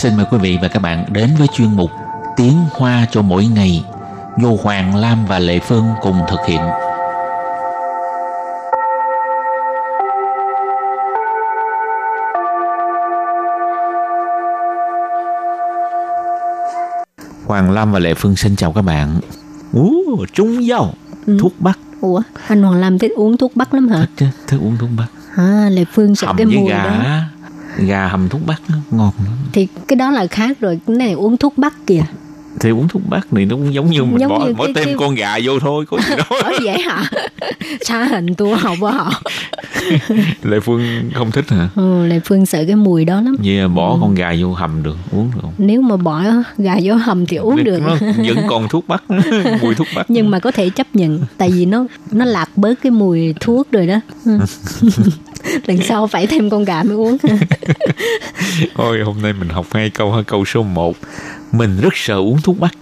Xin mời quý vị và các bạn đến với chuyên mục Tiếng Hoa cho mỗi ngày do Hoàng Lam và Lệ Phương cùng thực hiện. Hoàng Lam và Lệ Phương xin chào các bạn. Ú, trung dâu, Ừ. thuốc bắc. Ủa, anh Hoàng Lam thích uống thuốc bắc lắm hả? Thích, thích uống thuốc bắc. À, Lệ Phương sợ Hầm cái mùi gà, đó. Gà hầm thuốc bắc á, ngon lắm. Thì cái đó là khác rồi, cái này uống thuốc bắc kìa. Thì uống thuốc bắc này nó cũng giống như mình Giống bỏ, như bỏ cái- thêm cái- con gà vô thôi, có gì đâu. Ở vậy hả? Xa hình tôi học của họ. Lệ Phương không thích hả? Ừ, Lệ Phương sợ cái mùi đó lắm. Vậy bỏ con gà vô hầm được uống được không? Nếu mà bỏ gà vô hầm thì uống được. Nó vẫn còn thuốc bắc, mùi thuốc bắc. Nhưng mà có thể chấp nhận tại vì nó nó lạc bớt cái mùi thuốc rồi đó. Ừ. Lần sau phải thêm con gà mới uống. Thôi hôm nay mình học hai câu ha. Câu số 1 Mình rất sợ uống thuốc bắc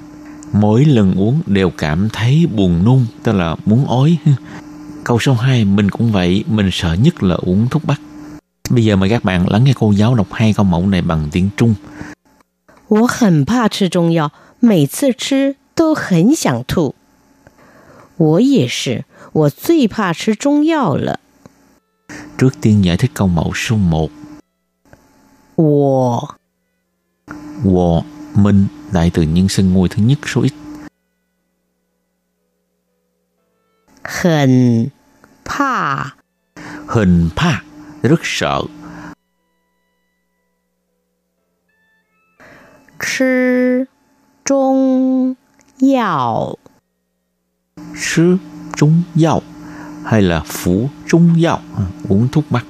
Mỗi lần uống đều cảm thấy buồn nôn Tức là muốn ói Câu số 2 Mình cũng vậy Mình sợ nhất là uống thuốc bắc Bây giờ mời các bạn lắng nghe cô giáo đọc hai câu mẫu này bằng tiếng Trung 我很怕吃中药，每次吃都很想吐。我也是，我最怕吃中药了。 Trước tiên giải thích câu mẫu số 1. Wo. Wo, minh đại từ nhân sinh ngôi thứ nhất số ít. Hình pa. Hình pa, rất sợ. Chứ trung yào. Chứ trung yào hay là phú trung dạo à, uống thuốc bắc.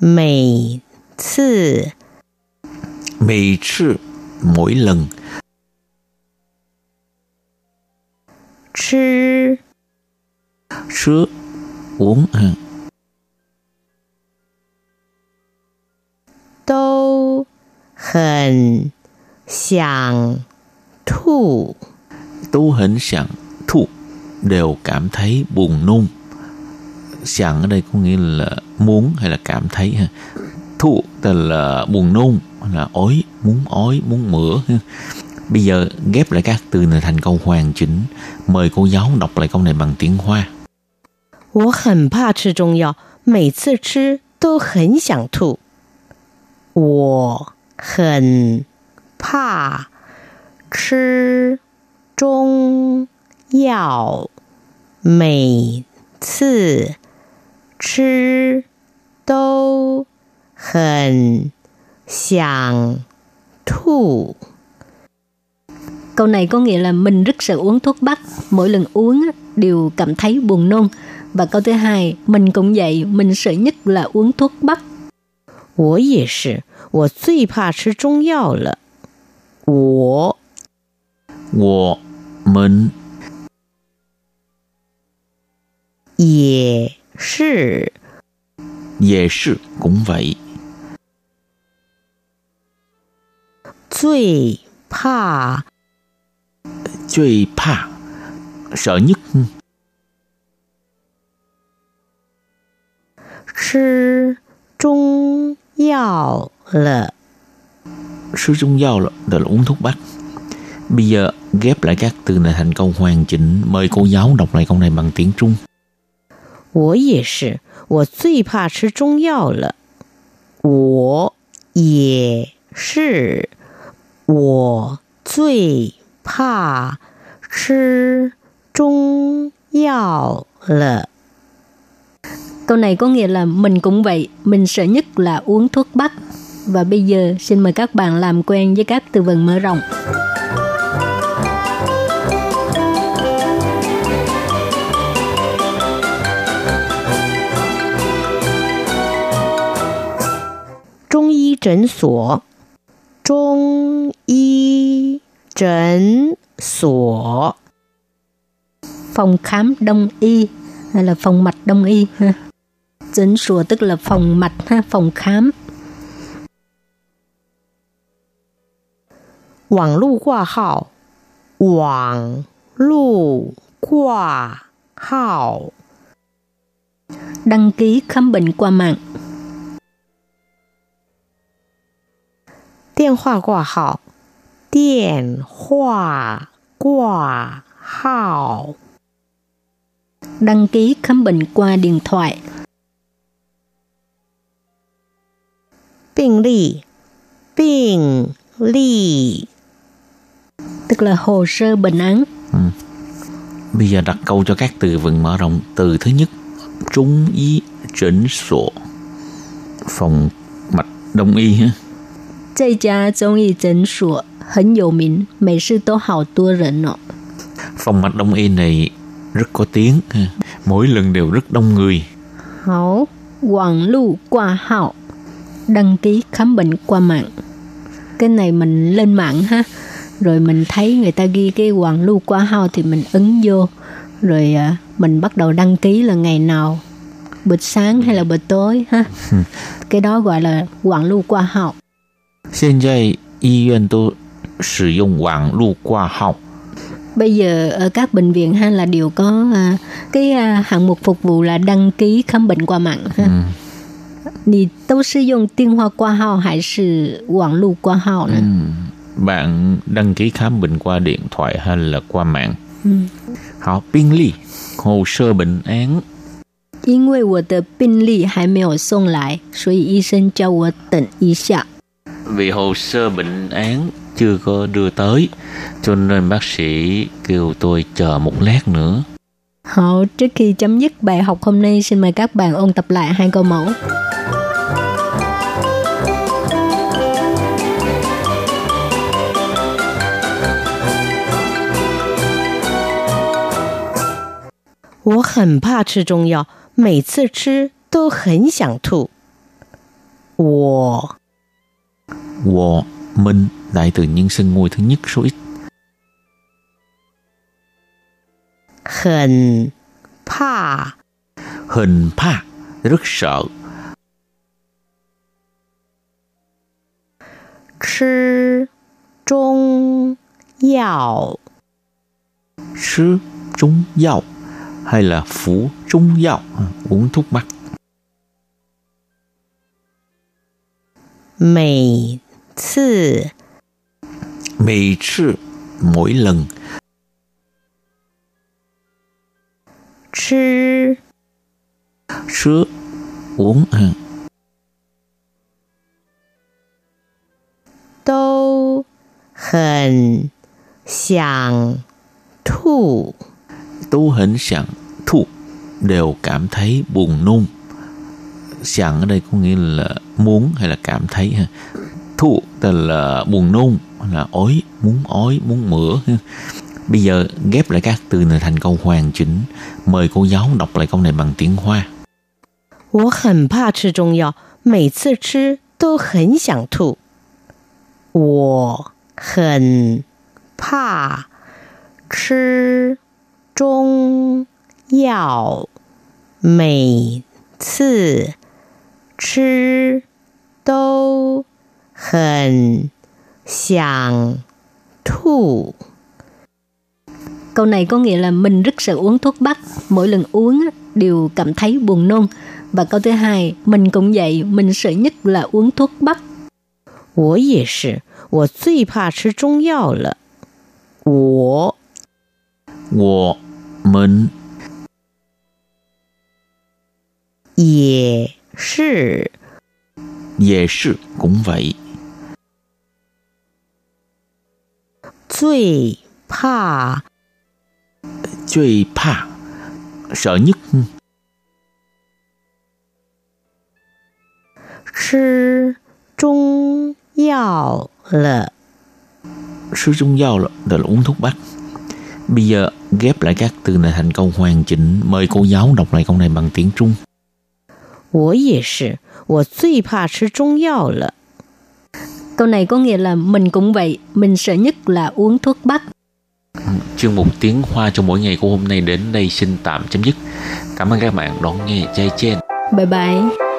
Mày Sư Mày Sư mỗi lần. Chứ Chứ uống à. Đâu hẳn Sàng Thu Tú hình sẵn Thu Đều cảm thấy buồn nôn Sẵn ở đây có nghĩa là muốn hay là cảm thấy ha. Thu tức là buồn nôn là ói, muốn ói, muốn mửa ha. Bây giờ ghép lại các từ này thành câu hoàn chỉnh Mời cô giáo đọc lại câu này bằng tiếng Hoa 我很怕吃中药，每次吃都很想吐。我很怕吃 中药，每次吃都很想吐。 Câu này có nghĩa là mình rất sợ uống thuốc bắc, mỗi lần uống á, đều cảm thấy buồn nôn. Và câu thứ hai, mình cũng vậy, mình sợ nhất là uống thuốc bắc. 我也是，我最怕吃中药了。我 Wo Mình 也是 Về sự cũng vậy 最怕 Chơi pa Sợ nhất 吃中药了。 Sư trung dao là, là uống thuốc bắc Bây giờ ghép lại các từ này thành câu hoàn chỉnh Mời cô giáo đọc lại câu này bằng tiếng Trung 我也是，我最怕吃中药了。我也是，我最怕吃中药了。 Câu này có nghĩa là mình cũng vậy, mình sợ nhất là uống thuốc bắc. Và bây giờ xin mời các bạn làm quen với các từ vựng mở rộng. 诊所，中医诊所， Phòng khám đông y hay là phòng mạch đông y ha.诊所tức là phòng mạch ha, phòng khám. 网络挂号，网络挂号， Đăng ký khám bệnh qua mạng. 电话挂号，电话挂号， đăng ký khám bệnh qua điện thoại, 病历，病历， tức là hồ sơ bệnh án. Bây giờ đặt câu cho các từ vựng mở rộng. Từ thứ nhất, trung y诊所 phòng mạch đông y ha. 这家中医诊所很有名，每次都好多人哦。 Phòng mạch đông y này rất có tiếng ha. Mỗi lần đều rất đông người. 好，网路挂号，đăng ký khám bệnh qua mạng. Cái này mình lên mạng ha, rồi mình thấy người ta ghi cái quản lưu qua hao thì mình ấn vô, rồi à, mình bắt đầu đăng ký là ngày nào, buổi sáng hay là buổi tối ha. Cái đó gọi là quản lưu qua hao. 现在医院都使用网络挂号。 Bây giờ ở các bệnh viện ha là đều có à, cái à, hạng mục phục vụ là đăng ký khám bệnh qua mạng ha. 嗯 你都是用电话挂号还是网络挂号呢？ Ừm, Bạn đăng ký khám bệnh qua điện thoại hay là qua mạng? 嗯， Họ biên ly hồ sơ bệnh án 因为我的病历还没有送来，所以医生叫我等一下。 vì hồ sơ bệnh án chưa có đưa tới cho nên bác sĩ kêu tôi chờ một lát nữa. Hảo, trước khi chấm dứt bài học hôm nay, xin mời các bạn ôn tập lại hai câu mẫu. 我很怕吃中药，每次吃都很想吐。我 wo, minh, đại từ nhân xưng ngôi thứ nhất số ít. Hình pa Hình pa, rất sợ. Chứ trung yào Chứ trung yào hay là phủ trung yào, à, uống thuốc bắc. Mì 次 mì sư mỗi lần 吃 sữa uống à, 都很想吐。 tu hình sẵn thu đều cảm thấy buồn nôn sẵn ở đây có nghĩa là muốn hay là cảm thấy ha thu tức là buồn nôn là ói muốn ói muốn mửa ha. bây giờ ghép lại các từ này thành câu hoàn chỉnh mời cô giáo đọc lại câu này bằng tiếng hoa 我很怕吃中药，每次吃都很想吐。我很怕吃中药，每次吃都 很想吐。 Câu này có nghĩa là mình rất sợ uống thuốc bắc, mỗi lần uống á, đều cảm thấy buồn nôn. Và câu thứ hai, mình cũng vậy, mình sợ nhất là uống thuốc bắc. 我也是，我最怕吃中药了。我 wo mình 也是 về sự cũng vậy 最怕 最怕 sợ nhất 吃中药了。 sư trung giao là, là uống thuốc bắc bây giờ ghép lại các từ này thành câu hoàn chỉnh mời cô giáo đọc lại câu này bằng tiếng trung 我也是，我最怕吃中药了。 Câu này có nghĩa là mình cũng vậy, mình sợ nhất là uống thuốc bắc. Chương mục tiếng Hoa cho mỗi ngày của hôm nay đến đây xin tạm chấm dứt. Cảm ơn các bạn đón nghe. Chai chen. Bye bye.